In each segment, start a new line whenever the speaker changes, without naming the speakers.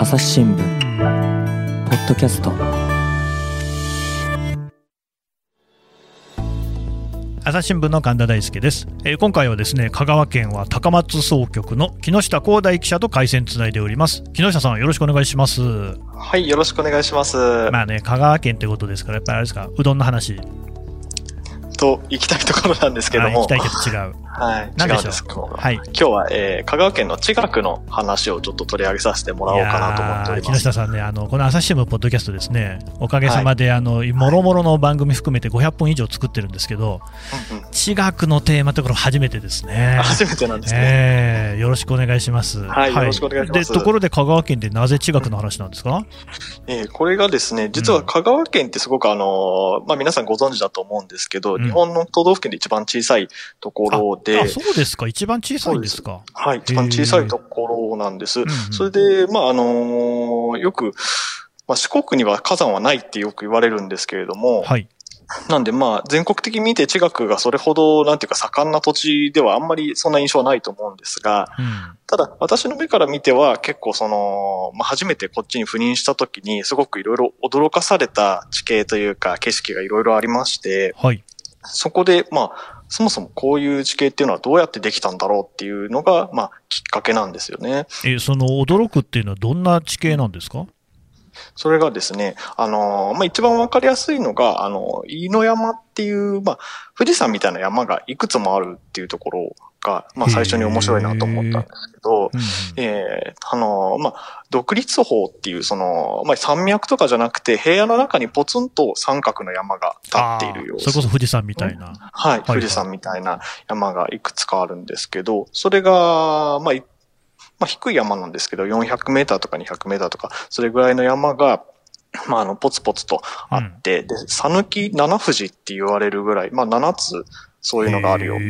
朝日新聞ポッドキャスト。
朝日新聞の神田大輔です、えー今回はですね香川県は高松総局の木下光大記者と回線つないでおります。木下さんよろしくお願いします。
はい、よろしくお願いします。
まあね香川県ってことですからやっぱりあれですかうどんの話。
と、行きたいところなんですけども。
あ行きたいけど違う
はい、
何でしょう？
は
はい。
今日は、えー香川県の地学の話をちょっと取り上げさせてもらおうかなと思っております。
下さんねあのこの朝日新聞ポッドキャストですね。おかげさまで、あのもろもろの番組含めて500本以上作ってるんですけど
うんうん。
地学のテーマってこれ初めてですね。
初めてなんですね。
えーよろしくお願いします。
はいよろしくお願いします。
で、ところで香川県でなぜ地学の話なんですか？
えーこれがですね、実は香川県ってすごくあのーまあ皆さんご存知だと思うんですけど、
うん。
日本の都道府県で一番小さいところで
あ、、そうですか。一番小さいんですか。
はい、一番小さいところなんです。
うんうん
それで、まああのーよく、まあ、四国には火山はないってよく言われるんですけれども、
はい。
なんでまあ、全国的に見て地学がそれほど、なんていうか盛んな土地ではあんまりそんな印象はないと思うんですが、
うん。
ただ私の目から見ては結構その、まあ初めてこっちに赴任した時にすごくいろいろ驚かされた地形というか景色がいろいろありまして、
はい。
そこでまあ、そもそもこういう地形っていうのはどうやってできたんだろうっていうのが、まあきっかけなんですよね。
え、その驚くっていうのはどんな地形なんですか？
それがですね、あのーまあ、一番わかりやすいのが、あの、飯野山っていう、まあ、富士山みたいな山がいくつもあるっていうところが、まあ、最初に面白いなと思ったんですけど、
うんうん
えーあのーまあ、独立峰っていう、その、まあ、山脈とかじゃなくて、平野の中にポツンと三角の山が立っている様子。
あーそれこそ富士山みたいな。
はい、
はい
富士山みたいな山がいくつかあるんですけど、それが、まあ、いまあ、低い山なんですけど、400メーターとか200メーターとか、それぐらいの山が、まあ、あの、ポツポツとあって、で、さぬき七富士って言われるぐらい、まあ、7つ、そういうのがあるよと。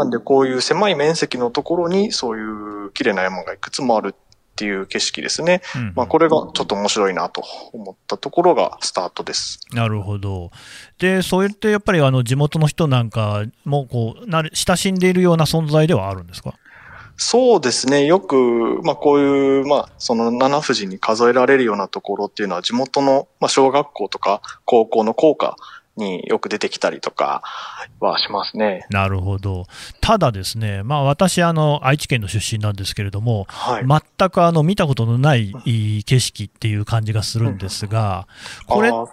なんで、こういう狭い面積のところに、そういう綺麗な山がいくつもあるっていう景色ですね。
うん
まあ、これがちょっと面白いなと思ったところがスタートです。
なるほど。で、そうやってやっぱりあの地元の人なんかもこうなる親しんでいるような存在ではあるんですか？
そうですね。よく、まあこういう、まあその七富士に数えられるようなところっていうのは地元の、まあ小学校とか高校の校歌によく出てきたりとかはしますね。
なるほど。ただですね、まあ私、あの、愛知県の出身なんですけれども、
はい。
全くあの見たことのないいい景色っていう感じがするんですが、これ
あーそう
っ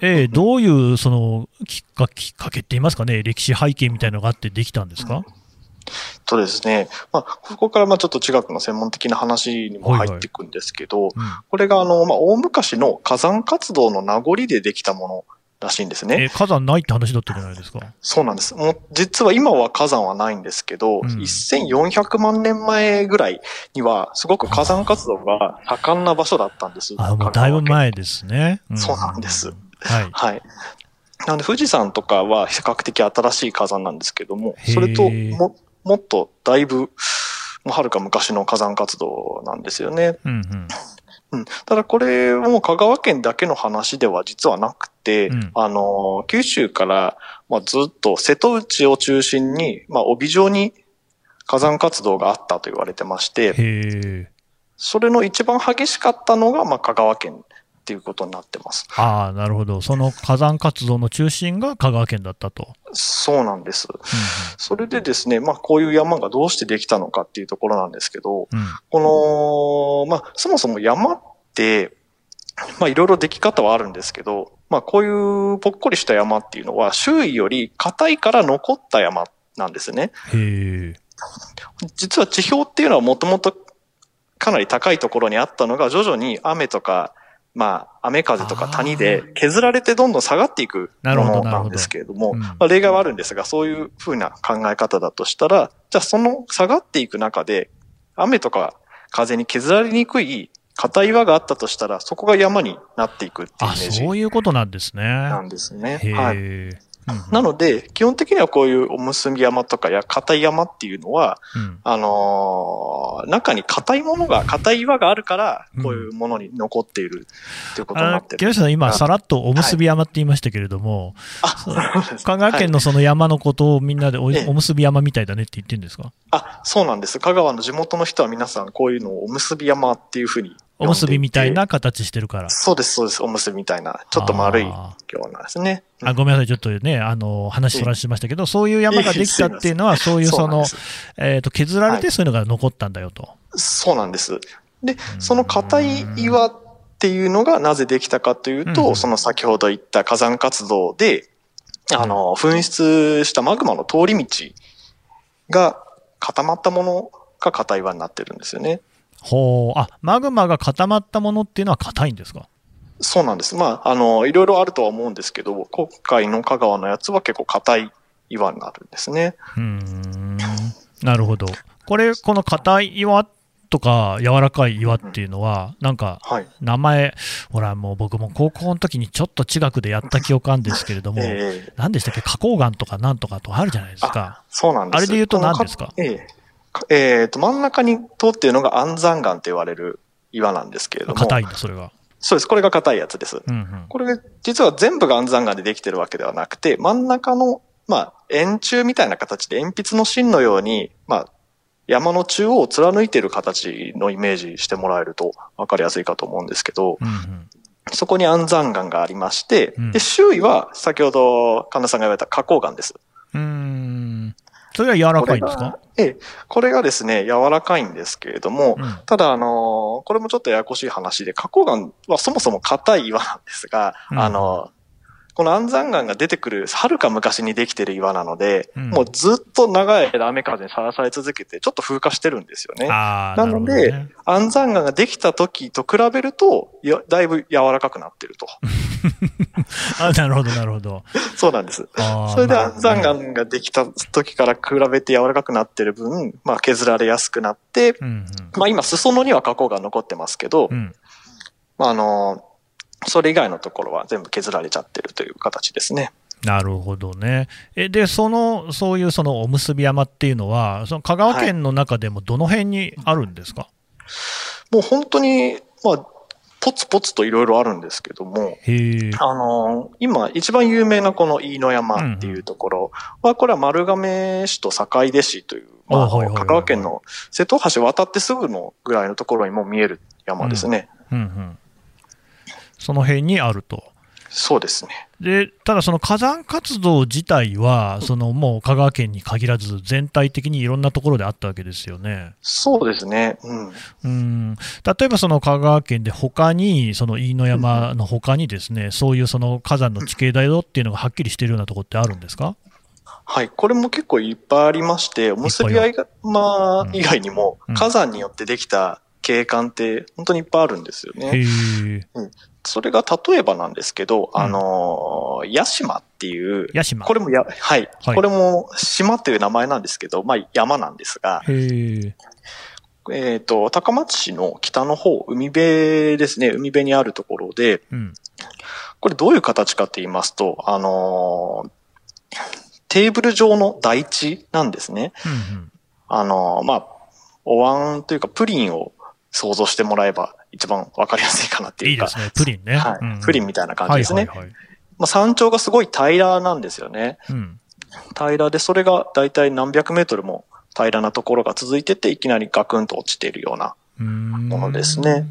て。えーどういうそのきっかきっかけって言いますかね、歴史背景みたいなのがあってできたんですか、
とですね。まあここからまあちょっと地学の専門的な話にも入っていくんですけど、
うん
これがあの、まあ大昔の火山活動の名残でできたものらしいんですね。
えー火山ないって話だったじゃないですか。
そうなんです。もう実は今は火山はないんですけど、
うん
1400万年前ぐらいにはすごく火山活動が盛んな場所だったんです。
あもうだいぶ前ですね。
そうなんです
はい。
はい。なので富士山とかは比較的新しい火山なんですけども、それとももっとだいぶ、もうはるか昔の火山活動なんですよね。
うんうん
うん、ただこれも香川県だけの話では実はなくて、
うん
あの、九州から、まあ、ずっと瀬戸内を中心に、まあ、帯状に火山活動があったと言われてまして。それの一番激しかったのが、まあ、香川県っていうことになってます。
ああ、なるほど。その火山活動の中心が香川県だったと。
そうなんです。
う
それでですね、まあ、こういう山がどうしてできたのかっていうところなんですけど、
んうん
この、まあ、そもそも山って、まあ、いろいろでき方はあるんですけど、まあ、こういうぽっこりした山っていうのは、周囲より硬いから残った山なんですね。実は地表っていうのはもともとかなり高いところにあったのが、徐々に雨とか、まあ、雨風とか谷で削られてどんどん下がっていくものなんですけれども、
うん。
まあ、例外はあるんですが、そういうふうな考え方だとしたら、じゃあその下がっていく中で、雨とか風に削られにくい硬い岩があったとしたら、そこが山になっていくっていうイ
あ、
メージ
そういうことなんですね。
なんですね。はい。
うん
なので、基本的にはこういうおむすび山とかや硬い山っていうのは、
うん
あのー中に硬いものが、硬い岩があるから、こういうものに残っているっていうことにな
あ
ってる。
木下さん、今、
あ
さらっとおむすび山って言いましたけれども、
あ、
そう
そうです
香川県のその山のことをみんなでお
ええ
おむすび山みたいだねって言ってるんですか？
あ、そうなんです。香川の地元の人は皆さんこういうのをおむすび山っていうふうに
おむすびみたいな形してるから。
そうです、そうです。おむすびみたいな、ちょっと丸い
あ
ようなですね。
ーあごめんなさい、ちょっとね、あの、話そらしましたけど、そういう山ができたっていうのは、そういうそのえっと、削られて
はい
そういうのが残ったんだよと。
そうなんです。で、その硬い岩っていうのがなぜできたかというと、
うん
その先ほど言った火山活動で、あの、噴出したマグマの通り道が固まったものが硬い岩になってるんですよね。
ほう、あ、マグマが固まったものっていうのは硬いんですか？
そうなんです。まあ、あの、いろいろあるとは思うんですけど、今回の香川のやつは結構硬い岩になるんですね。
うーん、なるほど。これ、この硬い岩とか柔らかい岩っていうのは、なんか、
はい。
名前、ほら、もう僕も高校の時にちょっと地学でやった記憶あるんですけれども、
ええ
何でしたっけ、花崗岩とかなんとかとあるじゃないですか。
そうなんです。
あれで言うと何ですか？
ええかえーと、真ん中に通っているのが安山岩と言われる岩なんですけれども。
硬いんだ、それが。
そうです。これが硬いやつです。
うんうん。
これ、実は全部が安山岩でできてるわけではなくて、真ん中の、まあ、円柱みたいな形で鉛筆の芯のように、まあ、山の中央を貫いている形のイメージしてもらえると分かりやすいかと思うんですけど、
うんうん
そこに安山岩がありまして、
うん
で、周囲は先ほど神田さんが言われた花崗岩です。
うーん。それは柔らかいんですか？
ええ、これがですね、柔らかいんですけれども、
うん。
ただ、あのこれもちょっとややこしい話で、花崗岩はそもそも硬い岩なんですが、
うん。
あのこの安山岩が出てくる、はるか昔にできてる岩なので、
うん
もうずっと長い間雨風にさらされ続けて、ちょっと風化してるんですよね。なので、
ね。
安山岩ができた時と比べると、やだいぶ柔らかくなってると。
あなるほど、なるほど。
そうなんです。それで
まあ
安山岩ができた時から比べて柔らかくなってる分、まあ削られやすくなって、
うんうん。
まあ今、裾野には花崗岩残ってますけど、
うん。
まああの、それ以外のところは全部削られちゃってるという形ですね。
なるほどね。え、で、その、そういうそのおむすび山っていうのは、その香川県の中でもどの辺にあるんですか、
もう本当に、まあ、ポツポツといろいろあるんですけども。あの、今一番有名なこの飯野山っていうところは、これは丸亀市と坂出市という、まあ、香川県の瀬戸橋渡ってすぐのぐらいのところにも見える山ですね。
うんうん。その辺にあると。
そうですね。
で、ただその火山活動自体は、そのもう香川県に限らず、全体的にいろんなところであったわけですよね。
そうですね。うん。
うん。例えばその香川県で他に、その飯野山の他にですね、そういうその火山の地形だよっていうのがはっきりしているようなところってあるんですか？
はい。これも結構いっぱいありまして、おむすび山以外にも
うん
火山によってできた景観って本当にいっぱいあるんですよね。
へえ。
それが例えばなんですけど、
うん
あのー、屋島っていう、
屋島。
これもや、はい、
はい
これも島という名前なんですけど、まあ山なんですが、
へえ。
えっ、と、高松市の北の方、海辺ですね、海辺にあるところで、
うん。
これどういう形かって言いますと、あのーテーブル状の台地なんですね。
うん
あのーまあ、お椀というかプリンを想像してもらえば一番わかりやすいかなっていうか。
いいですね。プリンね。
はい、
うん
プリンみたいな感じですね。
はいはいはい。
まあ、山頂がすごい平らなんですよね。
うん。
平らで、それがだいたい何百メートルも平らなところが続いてて、いきなりガクンと落ちているようなものですね。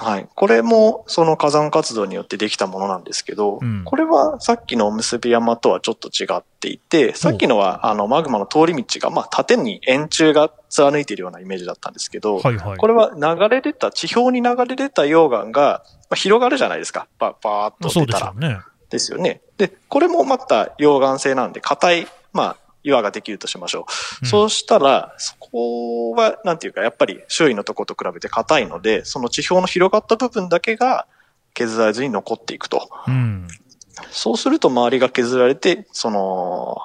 はい。これも、その火山活動によってできたものなんですけど、
うん
これはさっきのおむすび山とはちょっと違っていて、さっきのは、あの、マグマの通り道が、まあ、縦に円柱が貫いているようなイメージだったんですけど、
はいはい。
これは流れ出た、地表に流れ出た溶岩が、まあ、広がるじゃないですか。ば、ばーっと
そう
出たら
でしょう。ね。
ですよね。で、これもまた溶岩性なんで、硬い、まあ、岩ができるとしましょう。
うん
そうしたら、そこは、なんていうか、やっぱり周囲のとこと比べて硬いので、その地表の広がった部分だけが削られずに残っていくと。
うん。
そうすると周りが削られて、その、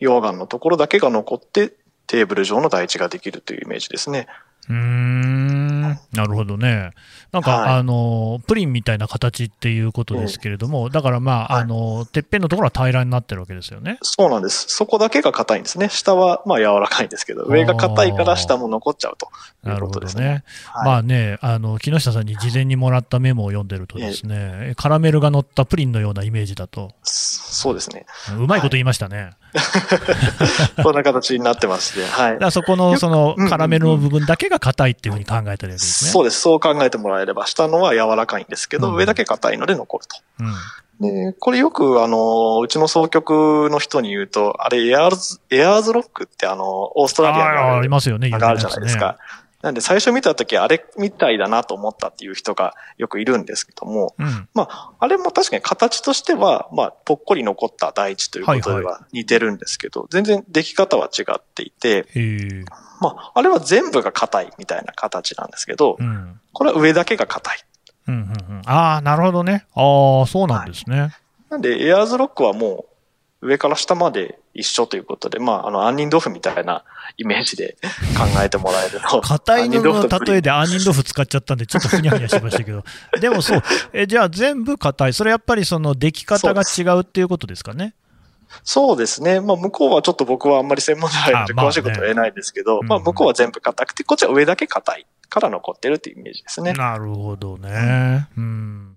溶岩のところだけが残って、テーブル状の台地ができるというイメージですね。
うーん。なるほどね。なんか、
はい
あの、プリンみたいな形っていうことですけれども、だからまあ、
はい
あの、てっぺんのところは平らになってるわけですよね。
そうなんです。そこだけが硬いんですね。下はまあ柔らかいんですけど、上が硬いから下も残っちゃうということですね。
ね。
はい
まあね、あの、木下さんに事前にもらったメモを読んでるとですね、カラメルが乗ったプリンのようなイメージだと、
そうですね。
うまいこと言いましたね。
そんな形になってまして、はい
そこのその
うんうん
カラメルの部分だけが硬いっていうふうに考えたらいいですね。
そうです。そう考えてもらえれば、下のは柔らかいんですけど、
うん
上だけ硬いので残ると。
うん。
で、これよく、あの、うちの総局の人に言うと、あれ、エアーズ、エアーズロックってあの、オーストラリアに
ありますよね、
あるじゃないですか。なんで、最初見たとき、あれみたいだなと思ったっていう人がよくいるんですけども。
うん。
まあ、あれも確かに形としては、まあ、ぽっこり残った大地ということ
はい
では似てるんですけど、全然出来方は違っていて。まあ、あれは全部が硬いみたいな形なんですけど
う、ん。
これは上だけが硬い。
うんうんうん。ああ、なるほどね。ああ、そうなんですね。
なんで、エアーズロックはもう、上から下まで一緒ということで、まあ、あの、杏仁豆腐みたいなイメージで考えてもらえると。
硬いのの例えで杏仁豆腐使っちゃったんで、ちょっとふにゃふにゃしましたけど。でもそう。え、じゃあ全部硬い。それやっぱりその出来方が違うっていうことですかね？
そうですね。まあ、向こうはちょっと僕はあんまり専門じゃないので、詳しいことは言えないですけど、
うん
まあ、向こうは全部硬くて、こっちは上だけ硬いから残ってるっていうイメージですね。
なるほどね。うん。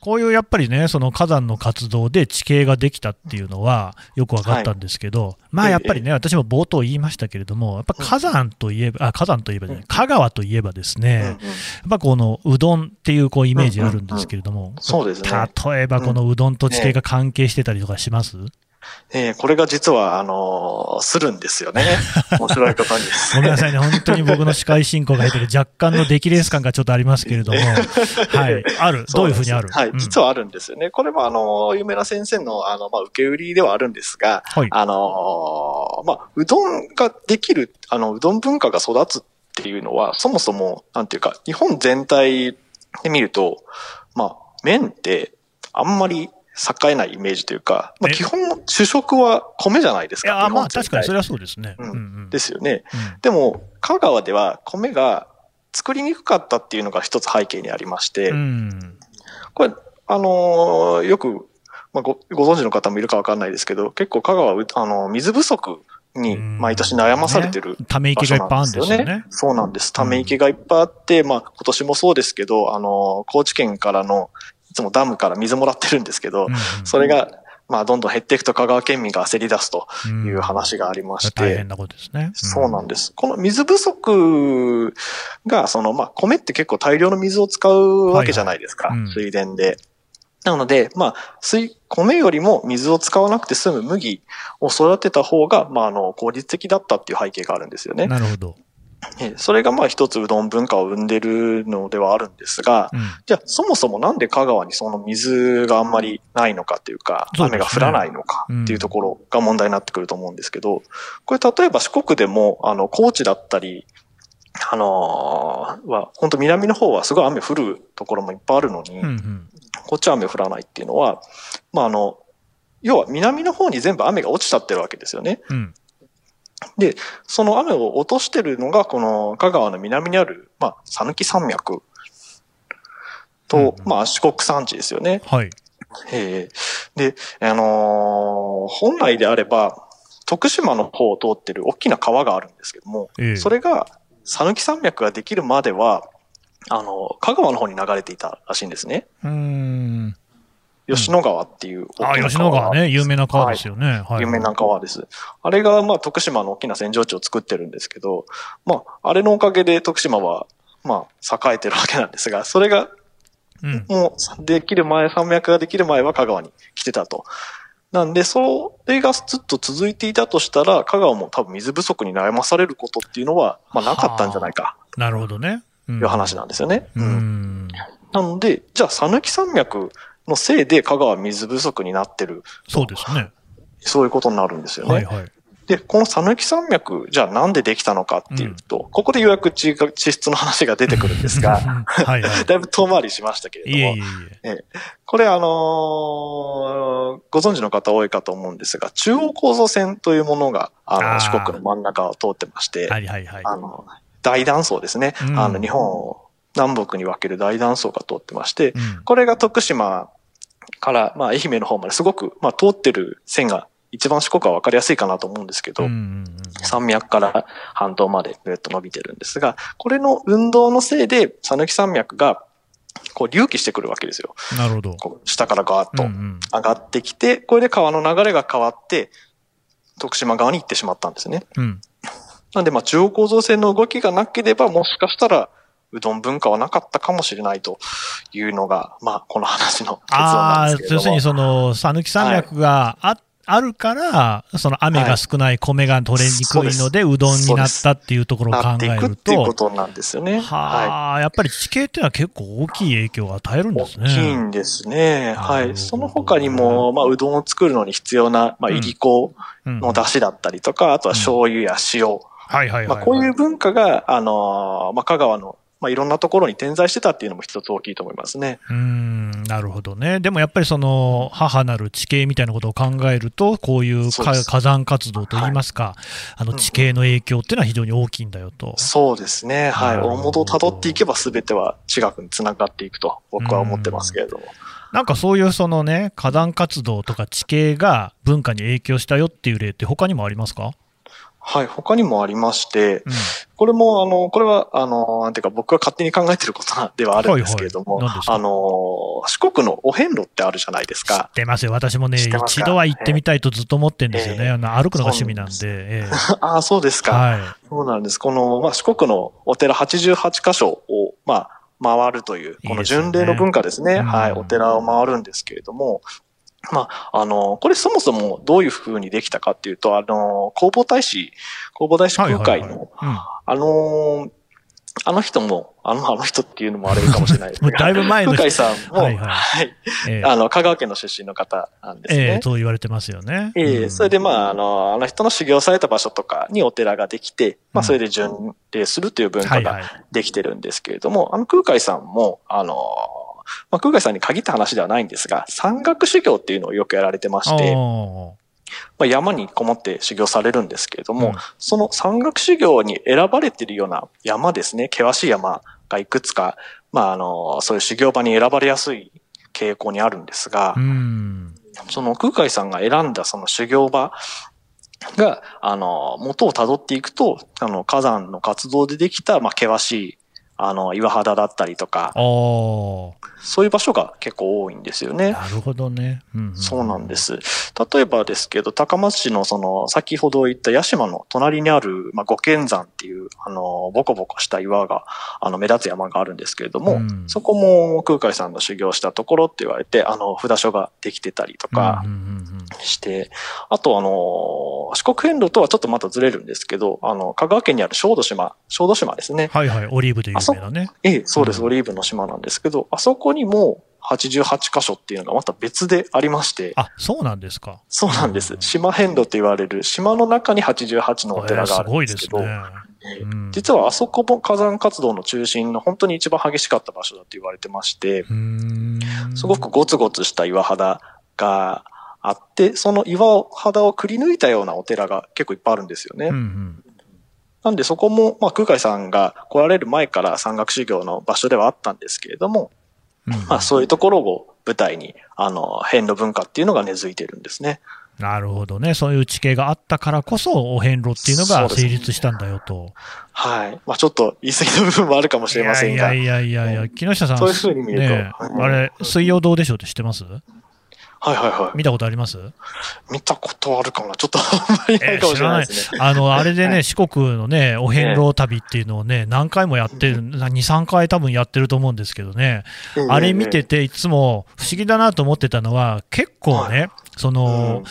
こういうやっぱりね、その火山の活動で地形ができたっていうのはよく分かったんですけど、まあやっぱりね、私も冒頭言いましたけれども、やっぱ火山といえば、あ、火山といえばじゃない、香川といえばですね、やっぱこのうどんっていうこうイメージあるんですけれども、
そうですね。
例えばこのうどんと地形が関係してたりとかします、
えーこれが実は、あのーするんですよね。面白いことに。
ごめんなさいね、本当に僕の司会進行が入ってる若干の出来レース感がちょっとありますけれども、はい、ある、どういうふうにある？
はい、
うん
実はあるんですよね。これも、あの、有名な先生の、あの、まあ、受け売りではあるんですが、
はい。
あのーまあ、うどんができる、あの、うどん文化が育つっていうのは、そもそも、なんていうか、日本全体で見ると、まあ、麺って、あんまり栄えないイメージというか、まあ、
え
基本主食は米じゃないですか。
いや、
日
まあ確かにそれはそうですね。
うん
うん
ですよね。
うん
でも、香川では米が作りにくかったっていうのが一つ背景にありまして、
うん。
これ、あのーよく、まあご、ご存知の方もいるかわかんないですけど、結構香川あの、水不足に
うん
毎年悩まされてる
ため池がいっぱいあるんですよね。
そうなんです。ため池がいっぱいあって、まあ、今年もそうですけど、あの、高知県からの、いつもダムから水もらってるんですけど、
うん
それが、まあ、どんどん減っていくと香川県民が焦り出すと
うん
いう話がありまして、
大変なことですね。
そうなんです。この水不足が、その、まあ、米って結構大量の水を使うわけじゃないですか。
はいはいうん
水田で。なので、まあ、水、米よりも水を使わなくて済む麦を育てた方が、まあ、あの、効率的だったっていう背景があるんですよね。
なるほど。
ええそれがまあ一つうどん文化を生んでるのではあるんですが、
うん。
じゃあそもそもなんで香川にその水があんまりないのかっていうか、
そうね。
雨が降らないのかっていうところが問題になってくると思うんですけど、これ例えば四国でも、あの、高知だったり、あのーは、本当南の方はすごい雨降るところもいっぱいあるのに、
うんうん。
こっちは雨降らないっていうのは、まああの、要は南の方に全部雨が落ちちゃってるわけですよね。
うん
で、その雨を落としてるのが、この香川の南にある、まあ、讃岐山脈と、
うんうん
まあ、四国山地ですよね。
はい。
えーで、あのー本来であれば、徳島の方を通ってる大きな川があるんですけども、
ええ
それが、讃岐山脈ができるまでは、あの、香川の方に流れていたらしいんですね。
うーん。
吉野川っていう大
あ、吉野川ね、有名な川
はい
ですよね。はい。
有名な川です。あれが、まあ、徳島の大きな扇状地を作ってるんですけど、まあ、あれのおかげで徳島は、まあ、栄えてるわけなんですが、それが、
うん。
もう、できる前、山脈ができる前は香川に来てたと。なんで、それがずっと続いていたとしたら、香川も多分水不足に悩まされることっていうのは、まあ、なかったんじゃないか、
なるほどね。
いう話なんですよね。
う
うん
ん。
なので、じゃあ、讃岐山脈のせいで香川は水不足になってる。
そうですね。
そういうことになるんですよね。
はいはい。
で、この讃岐山脈、じゃあなんでできたのかっていうと、ここでようやく地地質の話が出てくるんですが、
はいはい。
だいぶ遠回りしましたけれども
いえい、えいえ。
これあのーご存知の方多いかと思うんですが、中央構造線というものが、あの、
あー
四国の真ん中を通ってまして、
はいはいはい。
あの、大断層ですね。
うん
あの、日本を南北に分ける大断層が通ってまして、
うん
これが徳島から、まあ、愛媛の方まですごく、まあ、通ってる線が一番四国は分かりやすいかなと思うんですけど、
うんうんうん
山脈から半島までぐっと伸びてるんですが、これの運動のせいで、讃岐山脈が、こう、隆起してくるわけですよ。
なるほど。
下からガーッと
うんうん
上がってきて、これで川の流れが変わって、徳島側に行ってしまったんですね。
うん。
なんで、まあ、中央構造線の動きがなければ、もしかしたら、うどん文化はなかったかもしれないというのが、まあ、この話の結論
ああー、
なんですけれども。
要するにその、讃岐山脈があ、あるから、その雨が少ない米が取れにくいので、うどんになったっていうところを考
なってい
える
くっていうこ
と、
となんですよね。は
はあ、やっぱり地形っていうのは結構大きい影響を与えるん
い。
ですね。
大きいんですね。はい。その他にも、まあ、うどんを作るのに必要な、まあ、
うん
いりこ
うん
の出汁だったりとか、あとは醤油や塩。
はいはいはい、
まあ、こういう文化が、あのーまあ、香川の、まあ、いろんなところに点在してたっていうのも一つ大きいと思いますね。
うーんなるほどね。でもやっぱりその母なる地形みたいなことを考えると、こういう火山活動といいますか、あの地形の影響っていうのは非常に大きいんだよと。
そうですね。はい。大元を辿っていけば全ては地学につながっていくと僕は思ってますけれども。
なんかそういうそのね、火山活動とか地形が文化に影響したよっていう例って他にもありますか？
はい。他にもありまして、
うん。
これも、あの、これは、あの、なんていうか僕が勝手に考えてることなではあるんですけれども、
はいはい
あの、四国のお遍路ってあるじゃないです
知
か
っ。てますよ。私もね、一度は行ってみたいとずっと思ってるんですよね。
ええ
あの歩くのが趣味なんで。え
ああ、そうですか。
えはい。
そうなんです。この、まあ、四国のお寺88箇所を、まあ、回るという、この巡礼の文化ですね。
いいですよね
はい。
うん
お寺を回るんですけれども、まあ、あの、これそもそもどういう風にできたかっていうと、あの、弘法大師、弘法大師空海の、
はいはいはい。
あの、あの人も、あの、あの人っていうのもあれかもしれないです
だいぶ前の
空海さんも、
は
はい。い、
はい。ええ。
あの、香川県の出身の方なんですね。
ええそう言われてますよね。
ええ
うん。
それでまあ、あの、あの人の修行された場所とかにお寺ができて、ま
うん。
あ、それで巡礼するという文化が
はいはい。
できてるんですけれども、あの空海さんも、あの、まあ、空海さんに限った話ではないんですが、山岳修行っていうのをよくやられてまして、
お
まあ、山にこもって修行されるんですけれども、
うん
その山岳修行に選ばれているような山ですね、険しい山がいくつか、まあ、あの、そういう修行場に選ばれやすい傾向にあるんですが
ー、うん。
その空海さんが選んだその修行場が、あの、元を辿っていくと、あの、火山の活動でできた、まあ、険しい、あの、岩肌だったりとか、そういう場所が結構多いんですよね。
なるほどね。うん
そうなんで。す。例えばですけど、高松市のその、先ほど言った屋島の隣にある、まあ、五剣山っていう、あの、ボコボコした岩が、あの、目立つ山があるんですけれども、
うん
そこも空海さんの修行したところって言われて、あの、札所ができてたりとか
うんうんうんうん
して、あとあの、四国遍路とはちょっとまたずれるんですけど、あの、香川県にある小豆島、小豆島ですね。
はいはい、オリーブで有名なね。
ええ、そうです。
うん
オリーブの島なんですけど、あそこにも88箇所っていうのがまた別でありまして、
あ、そうなんですか。
そうなんです
う。ん
島遍路と言われる島の中に88のお寺があ
えーすごい
るんでけど、
ですすね。
ええ
うん
実はあそこも火山活動の中心の本当に一番激しかった場所だと言われてまして、すごくゴツゴツした岩肌があって、その岩肌をくり抜いたようなお寺が結構いっぱいあるんですよね。
うんうん
なんでそこも、まあ、空海さんが来られる前から山岳修行の場所ではあったんですけれども、
うん
まあ、そういうところを舞台に、あの、遍路文化っていうのが根付いてるんですね。
なるほどね。そういう地形があったからこそ、お遍路っていうのが成立したんだよと。
はい。まあ、ちょっと言い過ぎの部分もあるかもしれませんが。
いやいやいやいや、木下さん、
そういう風に見ると
ね
うん
あれ、水曜どうでしょうって知ってます？
はいはいはい。
見たことあります？
見たことあるかな。ちょっとあんまりないかもしれないですね。
あの、あれでね、
はい。
四国のね、お遍路旅っていうのをね、何回もやってる、2、3回多分やってると思うんですけどね、あれ見てて、いつも不思議だなと思ってたのは、結構ね、その、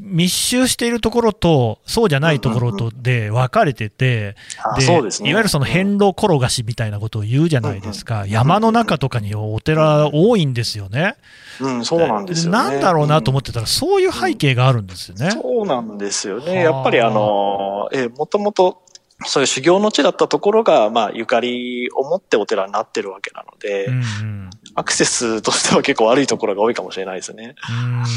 密集しているところと、そうじゃないところとで分かれてて、で、いわゆるその遍路転がしみたいなことを言うじゃないですか。山の中とかにお寺多いんですよね。
うん、そうなんですよ、
ね、なんだろうなと思ってたら、そういう背景があるんですよね。
そうなんですよね。やっぱりあの、え、もともとそういう修行の地だったところが、まあ、ゆかりを持ってお寺になってるわけなので、うんうん、アクセスとしては結構悪いところが多いかもしれないですね。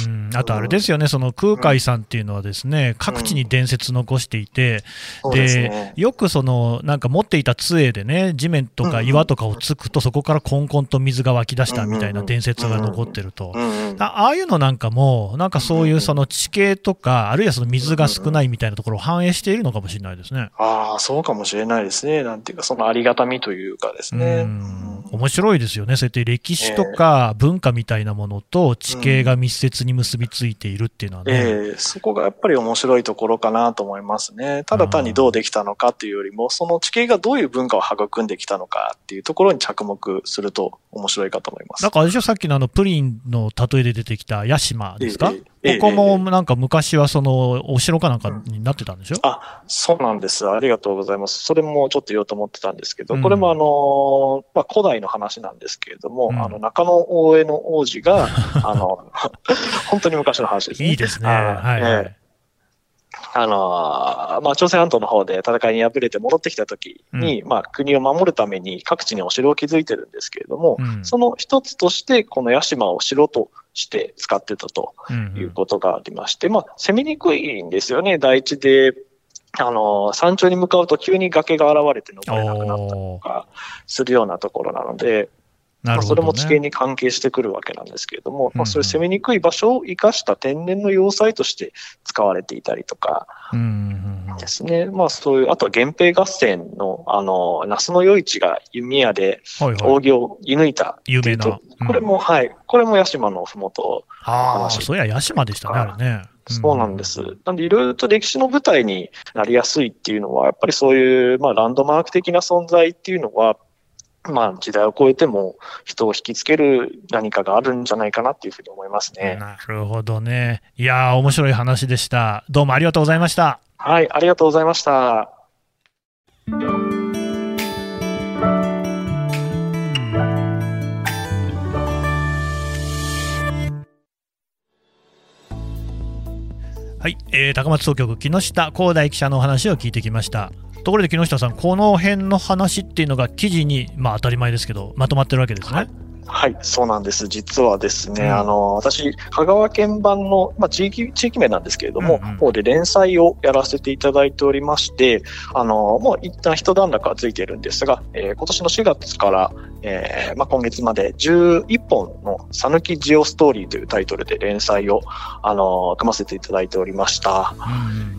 うんあとあれですよね、その空海さんっていうのはですね、うん、各地に伝説残していて、うん、で、ね、よくその、なんか持っていた杖でね、地面とか岩とかをつくと、そこからコンコンと水が湧き出したみたいな伝説が残ってると。ああいうのなんかも、なんかそういうその地形とか、あるいはその水が少ないみたいなところを反映しているのかもしれないですね。
ああ、そうかもしれないですね。なんていうか、そのありがたみというかですね。
面白いですよね。そうやって歴史とか文化みたいなものと地形が密接に結びついているっていうのはね。え
ー、えー、そこがやっぱり面白いところかなと思いますね。ただ単にどうできたのかっていうよりも、その地形がどういう文化を育んできたのかっていうところに着目すると面白いかと思います。
なんかあれでしょ、さっきのあのプリンの例えで出てきた屋島ですか、えーここもなんか昔はそのお城かなんかになってたんでしょ、うん、
あ、そうなんです。ありがとうございます。それもちょっと言おうと思ってたんですけど、うん、これもあの、まあ、古代の話なんですけれども、うん、あの、中野大江の王子が、あの、本当に昔の話ですね。
いいですね。はい、はい。
あのまあ、朝鮮半島の方で戦いに敗れて戻ってきたときに、うん、まあ、国を守るために各地にお城を築いてるんですけれども、うん、その一つとして、この屋島を城として使ってたということがありまして、うんうん、まあ、攻めにくいんですよね、第一で。あの、山頂に向かうと急に崖が現れて登れなくなったりとかするようなところなので、ね、まあ、それも地形に関係してくるわけなんですけれども、まあ、そういう攻めにくい場所を生かした天然の要塞として使われていたりとかですね。まあそういう、あとは源平合戦の、あの、那須の余市が弓矢で扇を射抜いた
有名な。
これも、はい、これも屋島のふもと
ああ、そうや屋島でしたね、あれね。
そうなんです。なんで、いろいろと歴史の舞台になりやすいっていうのは、やっぱりそういう、まあ、ランドマーク的な存在っていうのは、まあ、時代を超えても人を引きつける何かがあるんじゃないかなっていうふうに思いますね。
なるほどね。いやー、面白い話でした。どうもありがとうございました。
はい、ありがとうございました。
はい、えー、高松総局木下光大記者のお話を聞いてきました。ところで木下さん、この辺の話っていうのが記事に、まあ当たり前ですけど、まとまってるわけですね。
はいはい、そうなんです。実はですね、うん、あの、私、香川県版の、まあ、地域、地域名なんですけれども、うんうん、方で連載をやらせていただいておりまして、あの、もう一旦一段落はついているんですが、えー、今年の4月から、えー、まあ、今月まで11本のさぬきジオストーリーというタイトルで連載を、あの、組ませていただいておりました。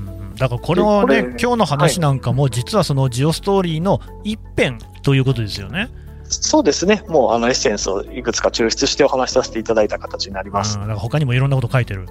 うんだからこのね、今日の話なんかも、実はそのジオストーリーの一編ということですよね。
そうですね、もうあのエッセンスをいくつか抽出してお話しさせていただいた形になります。
だから他にもいろんなこと書いてる。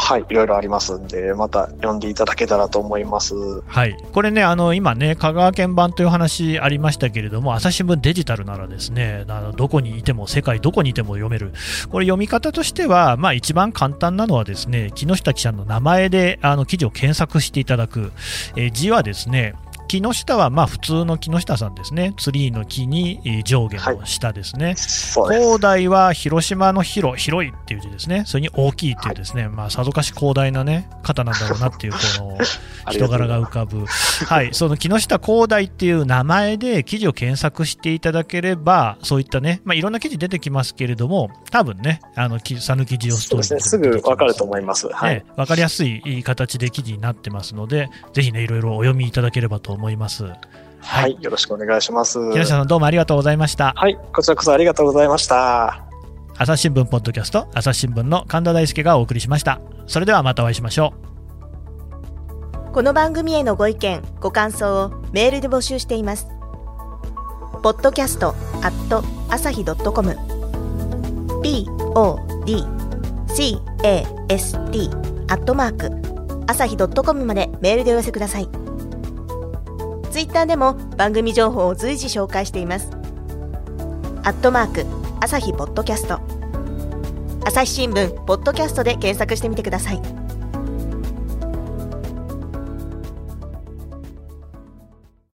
はい、いろいろありますんで、また読んでいただけたらと思います。
はい、これね、あの今ね、香川県版という話ありましたけれども、朝日新聞デジタルならですね、あのどこにいても、世界どこにいても読める、これ、読み方としては、まあ、一番簡単なのはですね、木下記者の名前であの記事を検索していただく、え、字はですね、木下はまあ普通の木下さんですね。ツリーの木に上下の下ですね。はい、広大は広島の広、広いっていう字ですね。それに大きいっていうですね、はい、まあさぞかし広大なね、方なんだろうなっていうこの 人柄が浮かぶ。はい、その木下広大っていう名前で記事を検索していただければ、そういったね、まあいろんな記事出てきますけれども、多分ね、あの、さぬきジオストーリー、
ね、すぐわかると思います。はい。
わ、かりやすい形で記事になってますので、ぜひね、いろいろお読みいただければと思います。はい、
はい、よろしくお願いします。
木下さんどうもありがとうございました。
はい、こちらこそありがとうございました。
朝日新聞ポッドキャスト、朝日新聞の神田大輔がお送りしました。それではまたお会いしましょ
う。この番組へのご意見、ご感想をメールで募集しています。ポッドキャストアット朝日ドットコム p o d c a s t アットマーク朝日ドットコムまでメールでお寄せください。ツイッターでも番組情報を随時紹介しています。アットマーク朝日ポッドキャスト朝日新聞ポッドキャストで検索してみてください。